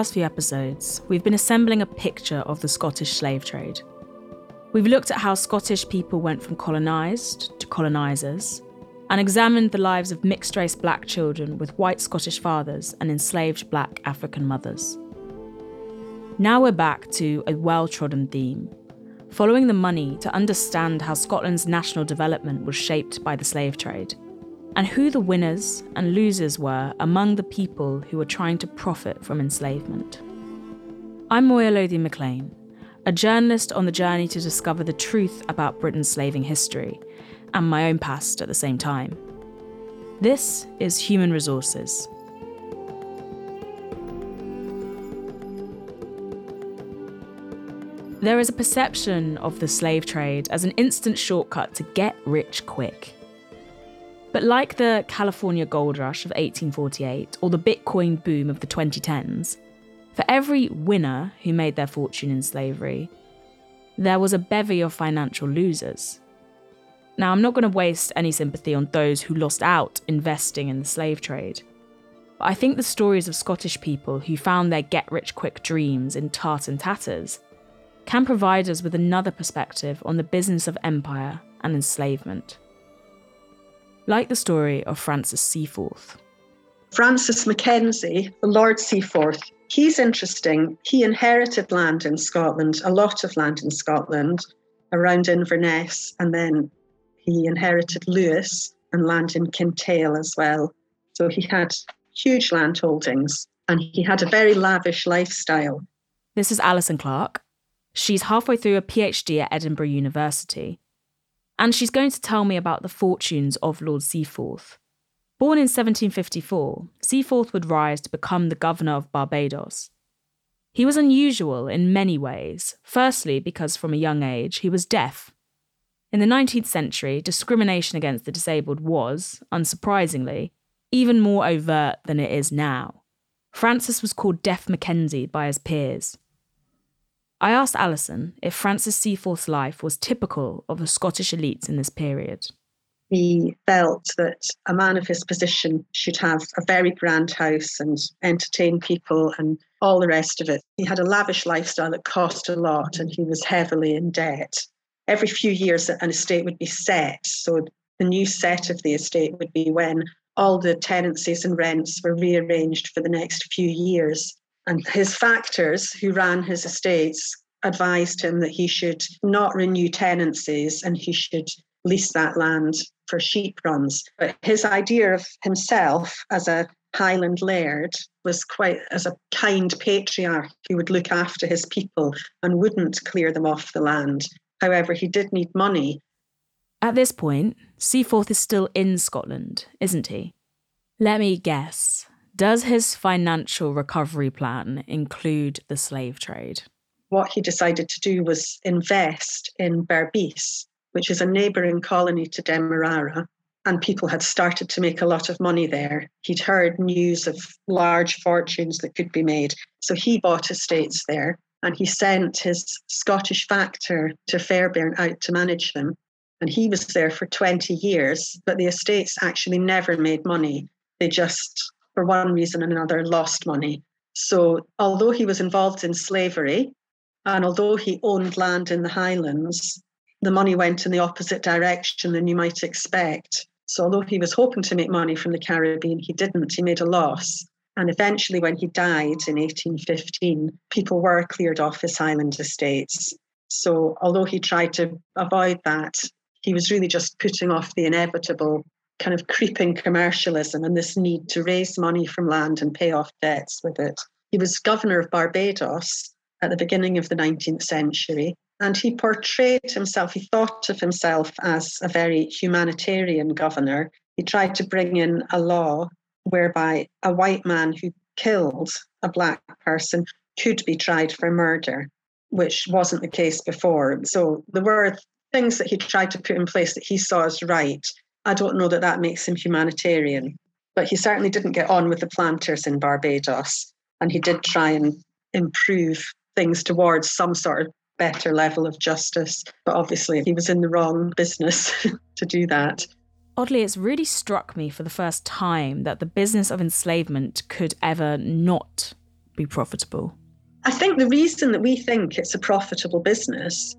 past few episodes, we've been assembling a picture of the Scottish slave trade. We've looked at how Scottish people went from colonised to colonisers and examined the lives of mixed race black children with white Scottish fathers and enslaved black African mothers. Now we're back to a well trodden theme following the money to understand how Scotland's national development was shaped by the slave trade, and who the winners and losers were among the people who were trying to profit from enslavement. I'm Moya Lothian McLean, a journalist on the journey to discover the truth about Britain's slaving history and my own past at the same time. This is Human Resources, There is a perception of the slave trade as an instant shortcut to get rich quick. But like the California gold rush of 1848 or the Bitcoin boom of the 2010s, for every winner who made their fortune in slavery, there was a bevy of financial losers. Now, I'm not going to waste any sympathy on those who lost out investing in the slave trade. But I think the stories of Scottish people who found their get rich quick dreams in tartan tatters can provide us with another perspective on the business of empire and enslavement. Like the story of Francis Seaforth. Francis Mackenzie, the Lord Seaforth, he's interesting. He inherited land in Scotland, a lot of land in Scotland, around Inverness, and then he inherited Lewis and land in Kintail as well. So he had huge land holdings and he had a very lavish lifestyle. This is Alison Clark, She's halfway through a PhD at Edinburgh University, and she's going to tell me about the fortunes of Lord Seaforth. Born in 1754, Seaforth would rise to become the governor of Barbados. He was unusual in many ways, firstly, because from a young age he was deaf. In the 19th century, discrimination against the disabled was, unsurprisingly, even more overt than it is now. Francis was called Deaf Mackenzie by his peers, I asked Alison if Francis Seaforth's life was typical of the Scottish elites in this period. He felt that a man of his position should have a very grand house and entertain people and all the rest of it. He had a lavish lifestyle that cost a lot and he was heavily in debt. Every few years, an estate would be set. So the new set of the estate would be when all the tenancies and rents were rearranged for the next few years. And his factors, who ran his estates, advised him that he should not renew tenancies and he should lease that land for sheep runs. But his idea of himself as a Highland laird was quite as a kind patriarch who would look after his people and wouldn't clear them off the land. However, he did need money. At this point, Seaforth is still in Scotland, isn't he? Let me guess. Does his financial recovery plan include the slave trade? What he decided to do was invest in Berbice, which is a neighbouring colony to Demerara, and people had started to make a lot of money there. He'd heard news of large fortunes that could be made. So he bought estates there and he sent his Scottish factor to Fairbairn out to manage them. And he was there for 20 years, but the estates actually never made money. They just for one reason and another, lost money. So, although he was involved in slavery, and although he owned land in the Highlands, the money went in the opposite direction than you might expect. So, although he was hoping to make money from the Caribbean, he didn't. He made a loss. And eventually, when he died in 1815, people were cleared off his Highland estates. So, although he tried to avoid that, he was really just putting off the inevitable kind of creeping commercialism and this need to raise money from land and pay off debts with it. He was governor of Barbados at the beginning of the 19th century, and he portrayed himself, he thought of himself as a very humanitarian governor. He tried to bring in a law whereby a white man who killed a black person could be tried for murder, which wasn't the case before. So there were things that he tried to put in place that he saw as right I don't know that that makes him humanitarian, but he certainly didn't get on with the planters in Barbados. And he did try and improve things towards some sort of better level of justice. But obviously, he was in the wrong business to do that. Oddly, it's really struck me for the first time that the business of enslavement could ever not be profitable? I think the reason that we think it's a profitable business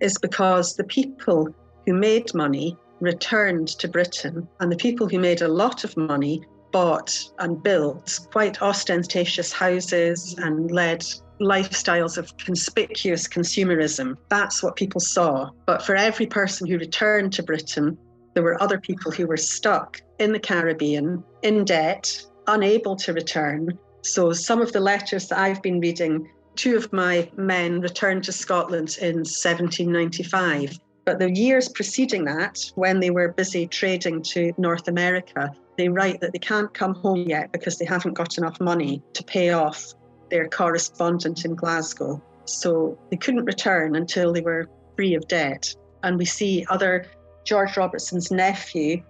is because the people who made money returned to Britain, and the people who made a lot of money bought and built quite ostentatious houses and led lifestyles of conspicuous consumerism. That's what people saw. But for every person who returned to Britain, there were other people who were stuck in the Caribbean, in debt, unable to return. So some of the letters that I've been reading, two of my men returned to Scotland in 1795. But the years preceding that, when they were busy trading to North America, they write that they can't come home yet because they haven't got enough money to pay off their correspondent in Glasgow. So they couldn't return until they were free of debt. And we see other, George Robertson's nephew,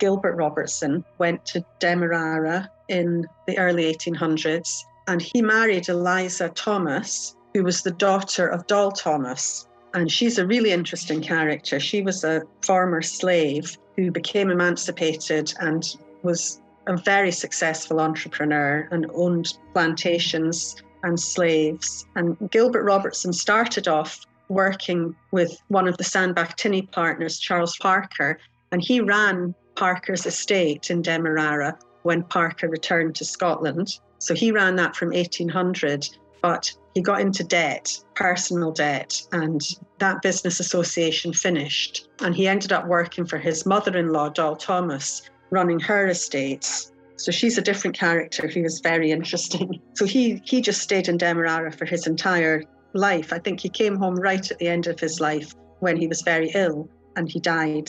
Gilbert Robertson, went to Demerara in the early 1800s and he married Eliza Thomas, who was the daughter of Doll Thomas. And she's a really interesting character. She was a former slave who became emancipated and was a very successful entrepreneur and owned plantations and slaves. And Gilbert Robertson started off working with one of the Sandbach Tinne partners, Charles Parker, and he ran Parker's estate in Demerara when Parker returned to Scotland. So he ran that from 1800, but he got into debt, personal debt, and that business association finished. And he ended up working for his mother in law, Doll Thomas, running her estates. So she's a different character He was very interesting. So he he just stayed in Demerara for his entire life. I think he came home right at the end of his life when he was very ill and he died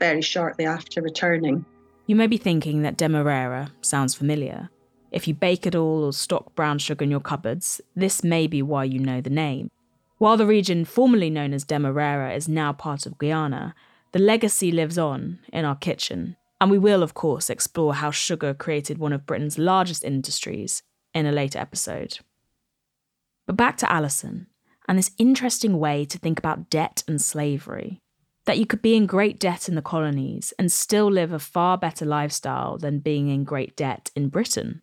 very shortly after returning. You may be thinking that Demerara sounds familiar. If you bake it all or stock brown sugar in your cupboards, this may be why you know the name. While the region formerly known as Demerara is now part of Guyana, the legacy lives on in our kitchen and we will, of course, explore how sugar created one of Britain's largest industries in a later episode. But back to Alison and this interesting way to think about debt and slavery. That you could be in great debt in the colonies and still live a far better lifestyle than being in great debt in Britain.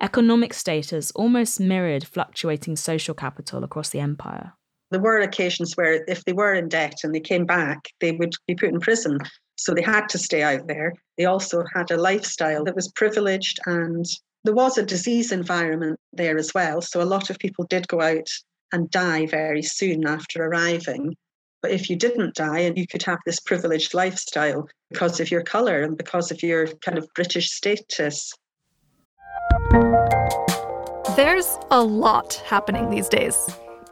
Economic status almost mirrored fluctuating social capital across the empire. There were occasions where, if they were in debt and they came back, they would be put in prison so they had to stay out there. They also had a lifestyle that was privileged and there was a disease environment there as well. So a lot of people did go out and die very soon after arriving. But if you didn't die and you could have this privileged lifestyle because of your colour and because of your kind of British status. There's a lot happening these days.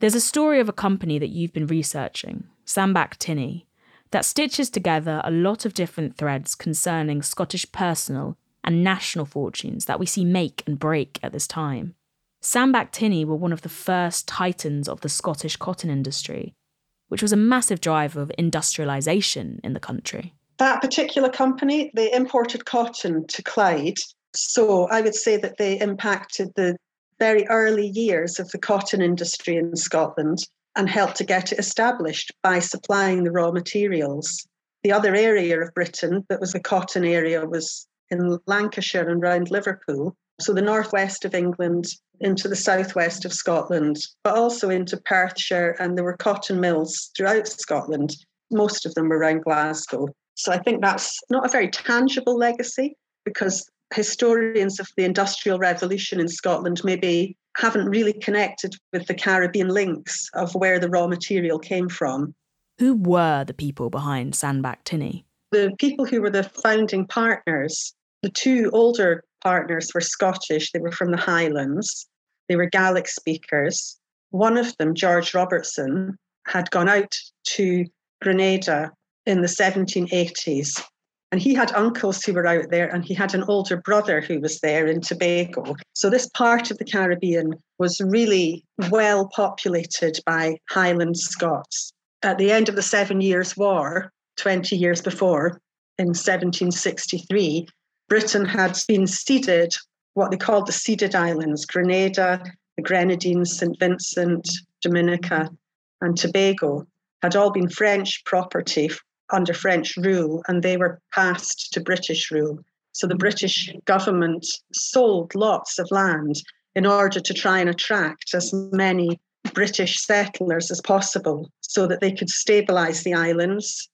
There's a story of a company that you've been researching, Sandbach Tinne, that stitches together a lot of different threads concerning Scottish personal and national fortunes that we see make and break at this time. Sandbach Tinne were one of the first titans of the Scottish cotton industry, which was a massive driver of industrialisation in the country. That particular company, they imported cotton to Clyde. So I would say that they impacted the very early years of the cotton industry in Scotland and helped to get it established by supplying the raw materials. The other area of Britain that was a cotton area was in Lancashire and round Liverpool. So the northwest of England into the southwest of Scotland, but also into Perthshire, and there were cotton mills throughout Scotland. Most of them were around Glasgow. So I think that's not a very tangible legacy because historians of the Industrial Revolution in Scotland maybe haven't really connected with the Caribbean links of where the raw material came from. Who were the people behind Sandbach Tinne? The people who were the founding partners, the two older partners were Scottish, they were from the Highlands, they were Gaelic speakers. One of them, George Robertson, had gone out to Grenada in the 1780s and he had uncles who were out there, and he had an older brother who was there in Tobago. So, this part of the Caribbean was really well populated by Highland Scots. At the end of the Seven Years' War, 20 years before, in 1763, Britain had been ceded what they called the ceded islands Grenada, the Grenadines, St. Vincent, Dominica, and Tobago had all been French property under French rule and they were passed to British rule. So the British government sold lots of land in order to try and attract as many British settlers as possible so that they could stabilize the islands,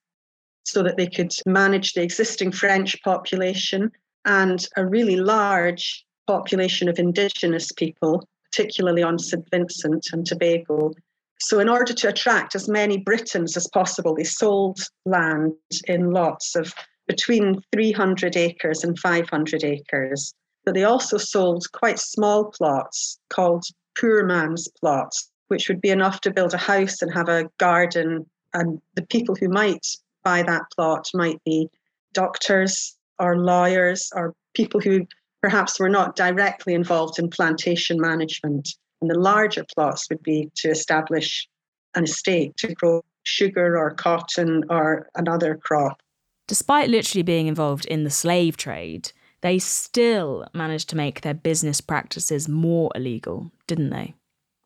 so that they could manage the existing French population and a really large population of indigenous people, particularly on St. Vincent and Tobago, so, in order to attract as many Britons as possible, they sold land in lots of between 300 acres and 500 acres. But they also sold quite small plots called poor man's plots, which would be enough to build a house and have a garden. And the people who might buy that plot might be doctors or lawyers or people who perhaps were not directly involved in plantation management. And the larger plots would be to establish an estate to grow sugar or cotton or another crop. Despite literally being involved in the slave trade, they still managed to make their business practices more illegal, didn't they?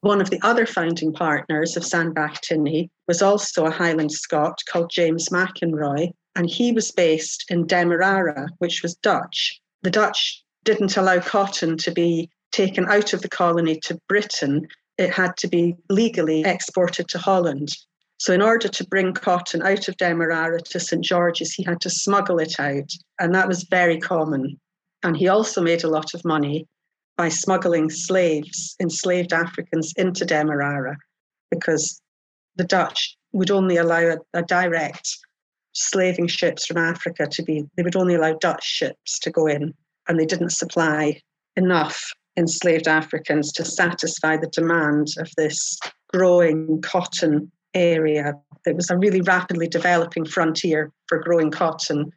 One of the other founding partners of Sandbach Tinne was also a Highland Scot called James McInroy, and he was based in Demerara, which was Dutch. The Dutch didn't allow cotton to be taken out of the colony to Britain, it had to be legally exported to Holland. So, in order to bring cotton out of Demerara to St. George's, he had to smuggle it out. And that was very common. And he also made a lot of money by smuggling slaves, enslaved Africans, into Demerara, because the Dutch would only allow a, a direct slaving ships from Africa to be, they would only allow Dutch ships to go in, and they didn't supply enough enslaved Africans to satisfy the demand of this growing cotton area. It was a really rapidly developing frontier for growing cotton.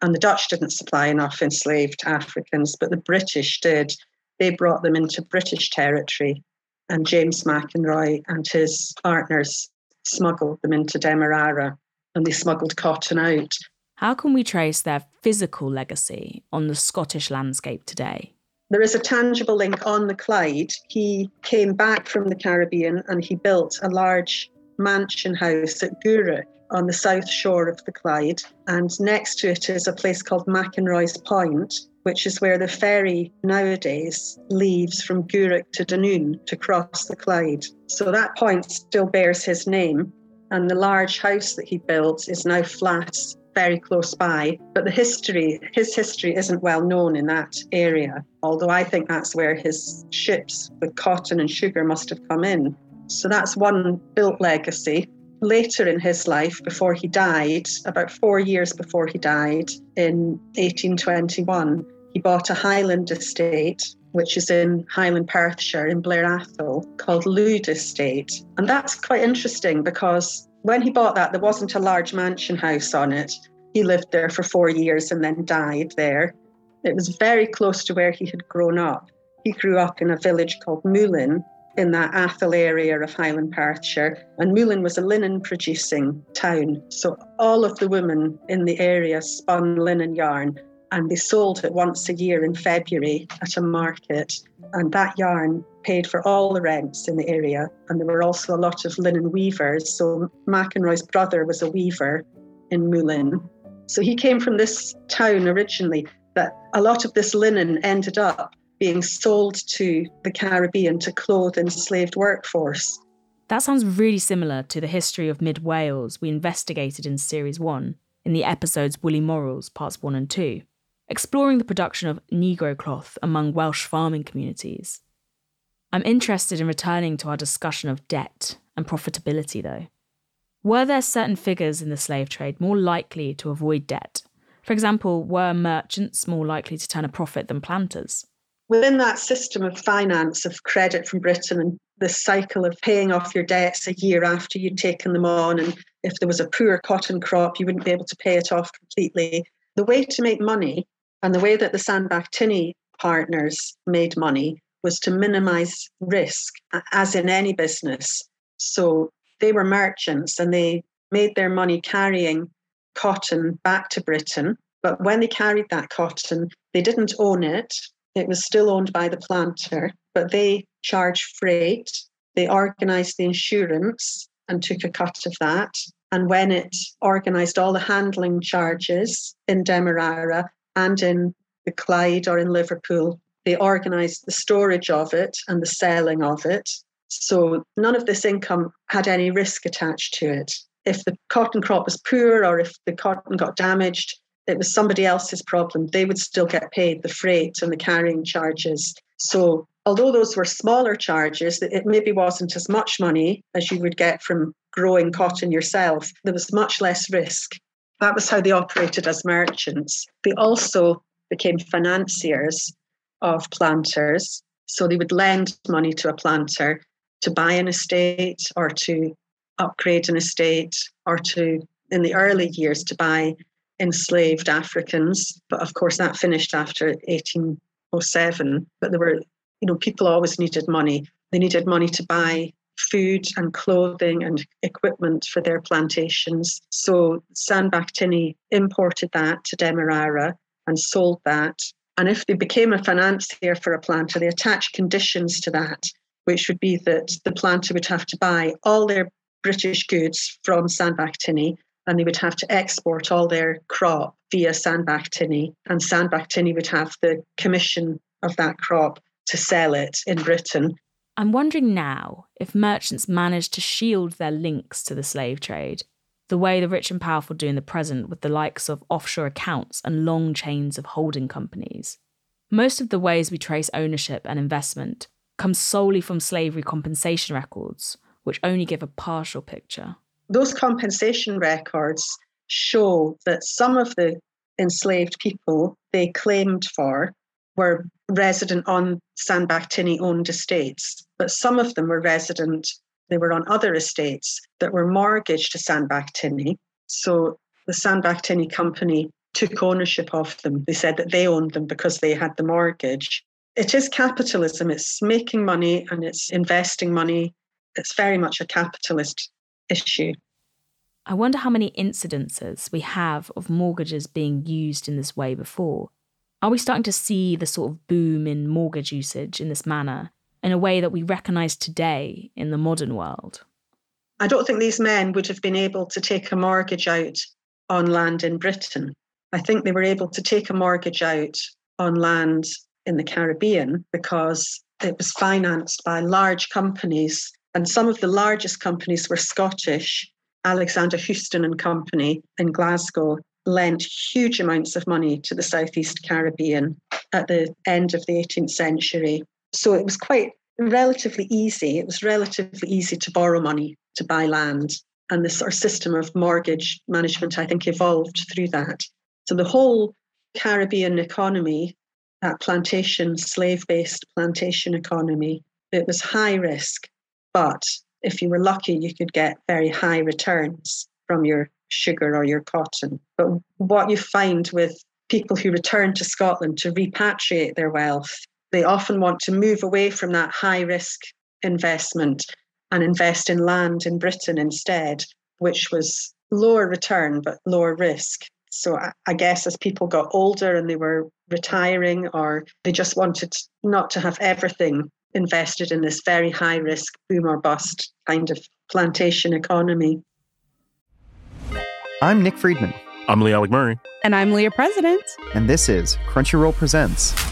And the Dutch didn't supply enough enslaved Africans, but the British did. They brought them into British territory, and James McInroy and his partners smuggled them into Demerara and they smuggled cotton out. How can we trace their physical legacy on the Scottish landscape today? There is a tangible link on the Clyde. He came back from the Caribbean and he built a large mansion house at Gourock on the south shore of the Clyde. And next to it is a place called McInroy's Point, which is where the ferry nowadays leaves from Gourock to Dunoon to cross the Clyde. So that point still bears his name. And the large house that he built is now flats very close by. But the history, his history isn't well known in that area, although I think that's where his ships with cotton and sugar must have come in. So that's one built legacy. Later in his life, before he died, about four years before he died in 1821, he bought a Highland estate, which is in Highland Perthshire in Blair Atholl, called Lude Estate. And that's quite interesting because when he bought that, there wasn't a large mansion house on it. He lived there for four years and then died there. It was very close to where he had grown up. He grew up in a village called Moulin in that Atholl area of Highland Perthshire. And Moulin was a linen producing town. So all of the women in the area spun linen yarn and they sold it once a year in February at a market. And that yarn paid for all the rents in the area. And there were also a lot of linen weavers. So McInroy's brother was a weaver in Moulin. So he came from this town originally, that a lot of this linen ended up being sold to the Caribbean to clothe enslaved workforce. That sounds really similar to the history of mid Wales we investigated in Series 1 in the episodes Woolly Morals, Parts 1 and 2, exploring the production of Negro cloth among Welsh farming communities. I'm interested in returning to our discussion of debt and profitability, though. Were there certain figures in the slave trade more likely to avoid debt? For example, were merchants more likely to turn a profit than planters? Within that system of finance, of credit from Britain, and the cycle of paying off your debts a year after you'd taken them on, and if there was a poor cotton crop, you wouldn't be able to pay it off completely. The way to make money and the way that the Sandbach Tinne partners made money was to minimize risk, as in any business. So they were merchants and they made their money carrying cotton back to Britain. But when they carried that cotton, they didn't own it. It was still owned by the planter, but they charged freight. They organized the insurance and took a cut of that. And when it organized all the handling charges in Demerara and in the Clyde or in Liverpool, they organized the storage of it and the selling of it. So none of this income had any risk attached to it. If the cotton crop was poor or if the cotton got damaged, it was somebody else's problem. They would still get paid the freight and the carrying charges. So although those were smaller charges, it maybe wasn't as much money as you would get from growing cotton yourself. There was much less risk. That was how they operated as merchants. They also became financiers of planters. So they would lend money to a planter to buy an estate or to upgrade an estate or to, in the early years, to buy enslaved Africans. But of course, that finished after 1807. But there were, you know, people always needed money. They needed money to buy food and clothing and equipment for their plantations. So Sandbach Tinne imported that to Demerara and sold that and if they became a financier for a planter, they attached conditions to that, which would be that the planter would have to buy all their British goods from Sandbach Tinne and they would have to export all their crop via Sandbach Tinne. And Sandbach Tinne would have the commission of that crop to sell it in Britain. I'm wondering now if merchants managed to shield their links to the slave trade the way the rich and powerful do in the present with the likes of offshore accounts and long chains of holding companies. Most of the ways we trace ownership and investment come solely from slavery compensation records, which only give a partial picture. Those compensation records show that some of the enslaved people they claimed for were resident on San Tinne owned estates, but some of them were resident they were on other estates that were mortgaged to Sandbach Tinne. So the Sandbach Tinne company took ownership of them. They said that they owned them because they had the mortgage. It is capitalism. It's making money and it's investing money. It's very much a capitalist issue. I wonder how many incidences we have of mortgages being used in this way before. Are we starting to see the sort of boom in mortgage usage in this manner in a way that we recognise today in the modern world? I don't think these men would have been able to take a mortgage out on land in Britain. I think they were able to take a mortgage out on land in the Caribbean because it was financed by large companies. And some of the largest companies were Scottish. Alexander Houston and Company in Glasgow lent huge amounts of money to the Southeast Caribbean at the end of the 18th century. So it was quite relatively easy. It was relatively easy to borrow money to buy land. And this sort of system of mortgage management, I think, evolved through that. So the whole Caribbean economy, that plantation, slave based plantation economy, it was high risk. But if you were lucky, you could get very high returns from your sugar or your cotton. But what you find with people who return to Scotland to repatriate their wealth they often want to move away from that high risk investment and invest in land in Britain instead, which was lower return but lower risk. So I guess as people got older and they were retiring or they just wanted not to have everything invested in this very high risk boom or bust kind of plantation economy. I'm Nick Friedman. I'm Lee Alec Murray. And I'm Leah President. And this is Crunchyroll Presents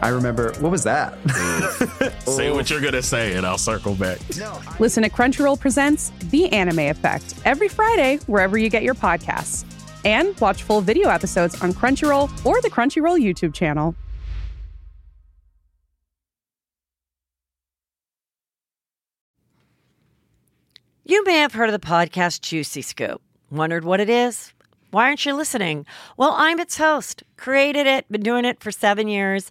I remember, what was that? say what you're going to say, and I'll circle back. Listen to Crunchyroll Presents The Anime Effect every Friday, wherever you get your podcasts. And watch full video episodes on Crunchyroll or the Crunchyroll YouTube channel. You may have heard of the podcast Juicy Scoop. Wondered what it is? Why aren't you listening? Well, I'm its host, created it, been doing it for seven years.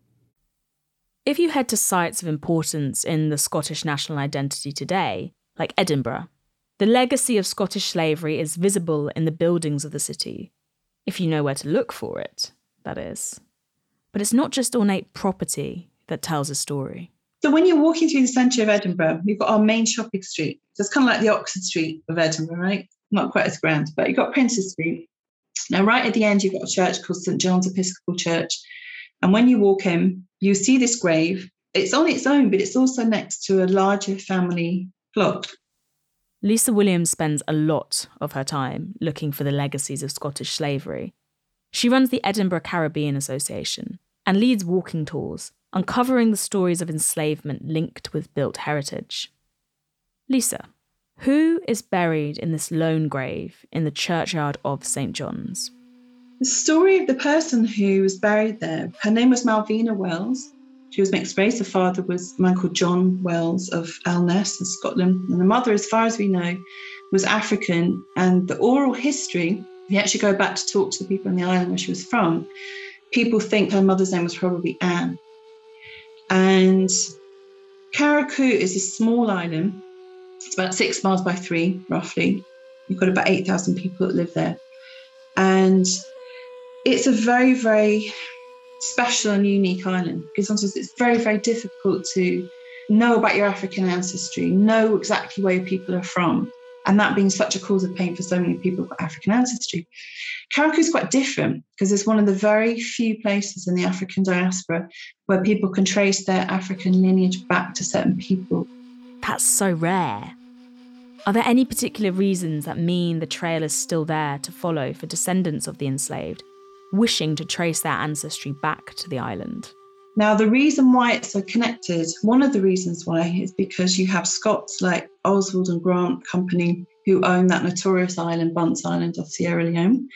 If you head to sites of importance in the Scottish national identity today, like Edinburgh, the legacy of Scottish slavery is visible in the buildings of the city, if you know where to look for it, that is. But it's not just ornate property that tells a story. So when you're walking through the centre of Edinburgh, we've got our main shopping street. So it's kind of like the Oxford Street of Edinburgh, right? Not quite as grand, but you've got Princes Street. Now, right at the end, you've got a church called St John's Episcopal Church. And when you walk in, you see this grave. It's on its own, but it's also next to a larger family plot. Lisa Williams spends a lot of her time looking for the legacies of Scottish slavery. She runs the Edinburgh Caribbean Association and leads walking tours, uncovering the stories of enslavement linked with built heritage. Lisa, who is buried in this lone grave in the churchyard of St. John's? The story of the person who was buried there, her name was Malvina Wells. She was mixed race. Her father was a man called John Wells of Alness in Scotland. And the mother, as far as we know, was African. And the oral history, if you actually go back to talk to the people on the island where she was from, people think her mother's name was probably Anne. And Carriacou is a small island. It's about six miles by three, roughly. You've got about 8,000 people that live there. And it's a very, very special and unique island because sometimes it's very, very difficult to know about your African ancestry, know exactly where people are from. And that being such a cause of pain for so many people with African ancestry. Carriacou is quite different because it's one of the very few places in the African diaspora where people can trace their African lineage back to certain people. That's so rare. Are there any particular reasons that mean the trail is still there to follow for descendants of the enslaved? Wishing to trace their ancestry back to the island. Now, the reason why it's so connected, one of the reasons why, is because you have Scots like Oswald and Grant Company who own that notorious island, Bunce Island of Sierra Leone.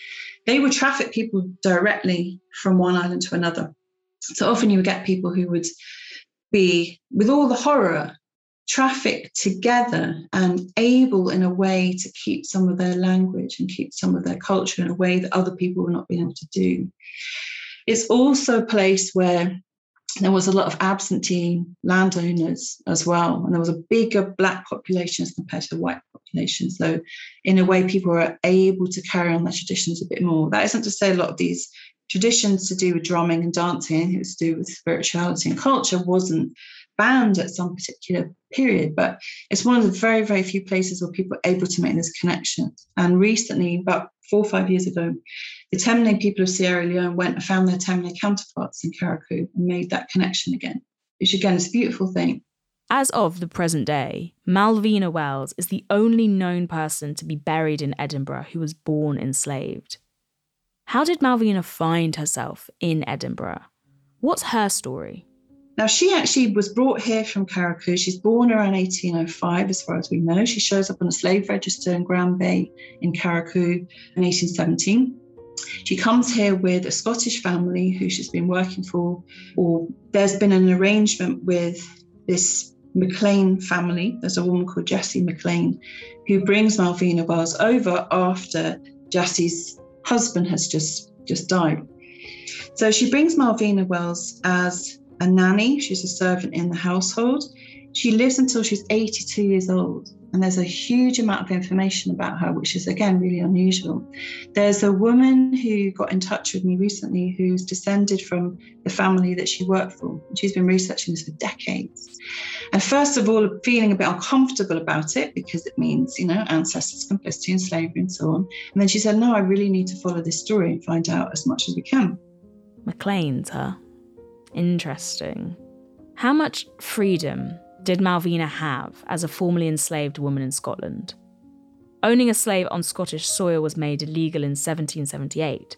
They would traffic people directly from one island to another. So often you would get people who would be, with all the horror trafficked together and able in a way to keep some of their language and keep some of their culture in a way that other people were not being able to do. It's also a place where there was a lot of absentee landowners as well, and there was a bigger black population as compared to the white population. So, in a way, people were able to carry on their traditions a bit more. That isn't to say a lot of these traditions to do with drumming and dancing, anything to do with spirituality and culture, wasn't banned at some particular period, but it's one of the very, very few places where people are able to make this connection. And recently, about four or five years ago, the Temne people of Sierra Leone went and found their Temne counterparts in Carriacou and made that connection again, which again is a beautiful thing. As of the present day, Malvina Wells is the only known person to be buried in Edinburgh who was born enslaved. How did Malvina find herself in Edinburgh? What's her story? Now, she actually was brought here from Carriacou. She's born around 1805, as far as we know. She shows up on a slave register in Grand Bay in Carriacou in 1817. She comes here with a Scottish family who she's been working for, or there's been an arrangement with this McLean family. There's a woman called Jessie McLean who brings Malvina Wells over after Jessie's husband has just, just died. So she brings Malvina Wells as a nanny, she's a servant in the household. She lives until she's 82 years old. And there's a huge amount of information about her, which is again really unusual. There's a woman who got in touch with me recently who's descended from the family that she worked for. She's been researching this for decades. And first of all, feeling a bit uncomfortable about it because it means, you know, ancestors, complicity in slavery and so on. And then she said, No, I really need to follow this story and find out as much as we can. McLean's, huh? Interesting. How much freedom did Malvina have as a formerly enslaved woman in Scotland? Owning a slave on Scottish soil was made illegal in 1778,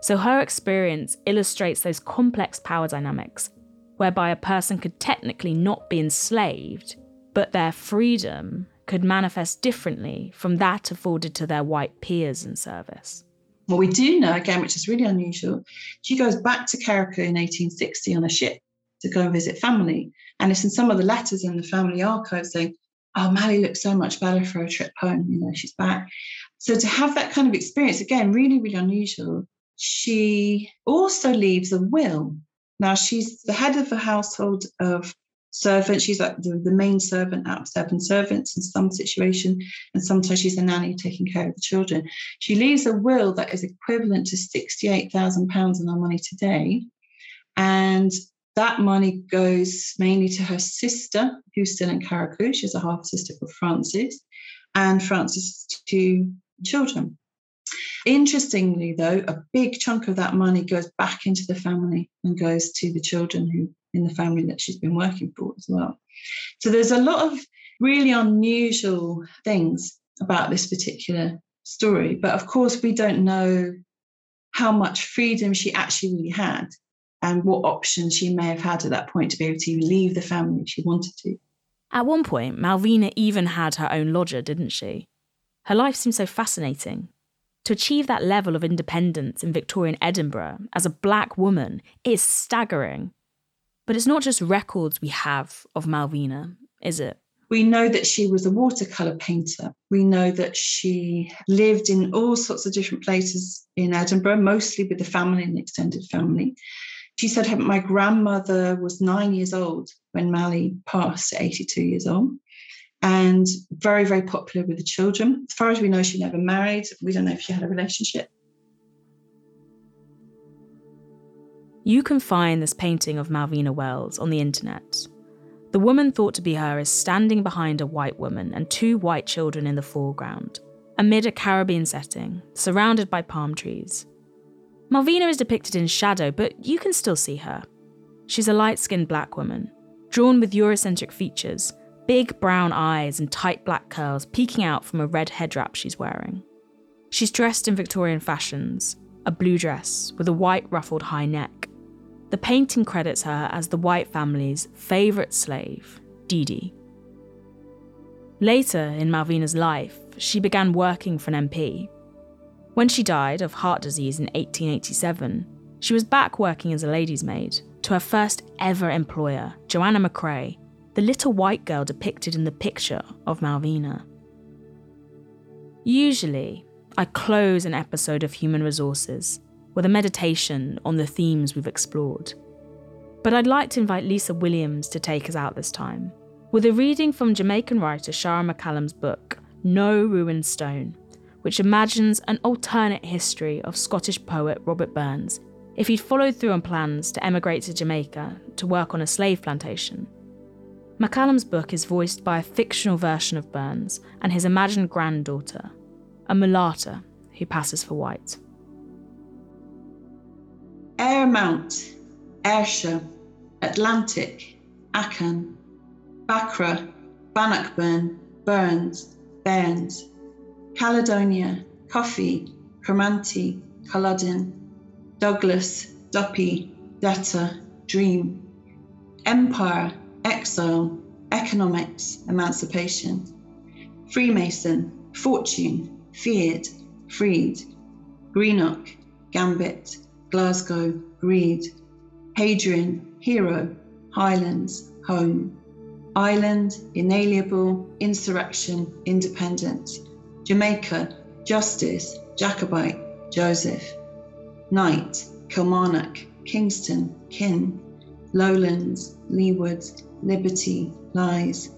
so her experience illustrates those complex power dynamics whereby a person could technically not be enslaved, but their freedom could manifest differently from that afforded to their white peers in service. What we do know, again, which is really unusual, she goes back to Carriacou in 1860 on a ship to go visit family. And it's in some of the letters in the family archive saying, oh, Mally looks so much better for a trip home. You know, she's back. So to have that kind of experience, again, really, really unusual. She also leaves a will. Now, she's the head of a household of servants. She's like the, the main servant out of seven servants in some situation, and sometimes she's a nanny taking care of the children. She leaves a will that is equivalent to £68,000 in our money today. And that money goes mainly to her sister, who's still in Carriacou. She's a half sister called Frances, and Frances' two children. Interestingly, though, a big chunk of that money goes back into the family and goes to the children who in the family that she's been working for as well. So there's a lot of really unusual things about this particular story. But of course, we don't know how much freedom she actually really had and what options she may have had at that point to be able to leave the family if she wanted to. At one point, Malvina even had her own lodger, didn't she? Her life seems so fascinating. To achieve that level of independence in Victorian Edinburgh as a black woman is staggering. But it's not just records we have of Malvina, is it? We know that she was a watercolour painter. We know that she lived in all sorts of different places in Edinburgh, mostly with the family and extended family. She said my grandmother was nine years old when Mally passed at 82 years old and very, very popular with the children. As far as we know, she never married. We don't know if she had a relationship. You can find this painting of Malvina Wells on the internet. The woman thought to be her is standing behind a white woman and two white children in the foreground, amid a Caribbean setting, surrounded by palm trees. Malvina is depicted in shadow, but you can still see her. She's a light skinned black woman, drawn with Eurocentric features, big brown eyes and tight black curls peeking out from a red head wrap she's wearing. She's dressed in Victorian fashions, a blue dress with a white ruffled high neck. The painting credits her as the white family's favourite slave, Dee Dee. Later in Malvina's life, she began working for an MP, when she died of heart disease in 1887, she was back working as a lady's maid to her first ever employer, Joanna McCrae, the little white girl depicted in the picture of Malvina. Usually, I close an episode of Human Resources with a meditation on the themes we've explored. But I'd like to invite Lisa Williams to take us out this time with a reading from Jamaican writer Shara McCallum's book, No Ruined Stone which imagines an alternate history of Scottish poet Robert Burns if he'd followed through on plans to emigrate to Jamaica to work on a slave plantation. McCallum's book is voiced by a fictional version of Burns and his imagined granddaughter, a mulatta who passes for white. Ayermount, Ayrshire, Atlantic, Akan, Bakra, Bannockburn, Burns, Bairns, Caledonia, Coffee, Cromarty, Culloden, Douglas, Duppy, Detta, Dream, empire, exile, economics, emancipation, Freemason, fortune, feared, freed, Greenock, gambit, Glasgow, greed, Hadrian, hero, Highlands, home, Island, inalienable, insurrection, independent, Jamaica, justice, Jacobite, Joseph, Knight, Kilmarnock, Kingston, kin, Lowlands, Leeward, liberty, lies,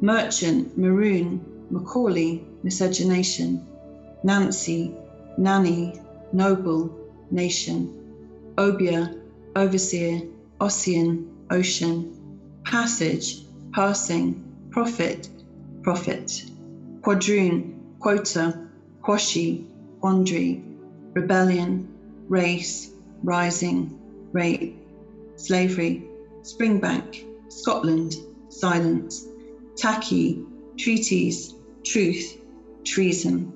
merchant, maroon, Macaulay, miscegenation, Nancy, nanny, noble, nation, obia, overseer, ocean, ocean, passage, passing, prophet, prophet, quadroon, quota, quashi, quandary, rebellion, race, rising, rape, slavery, springbank, Scotland, silence, tacky, treaties, truth, treason,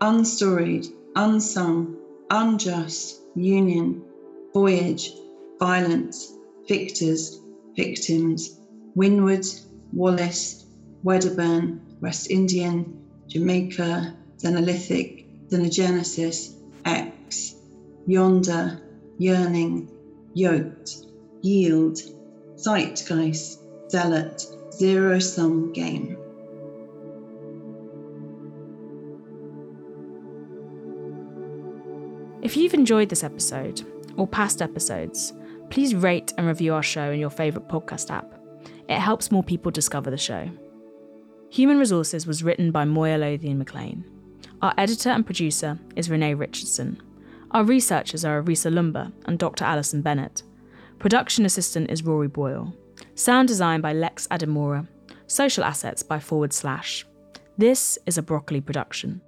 unstoried, unsung, unjust, union, voyage, violence, victors, victims, Windward, Wallace, Wedderburn, West Indian, Jamaica, Xenolithic, Xenogenesis, X, Yonder, Yearning, Yoked, Yield, Zeitgeist, Zealot, Zero Sum Game. If you've enjoyed this episode or past episodes, please rate and review our show in your favourite podcast app. It helps more people discover the show. Human Resources was written by Moya Lothian McLean. Our editor and producer is Renay Richardson. Our researchers are Arisa Loomba and Dr. Alison Bennett. Production assistant is Rory Boyle. Sound design by Lex Adimora. Social assets by Forward Slash. This is a Broccoli production.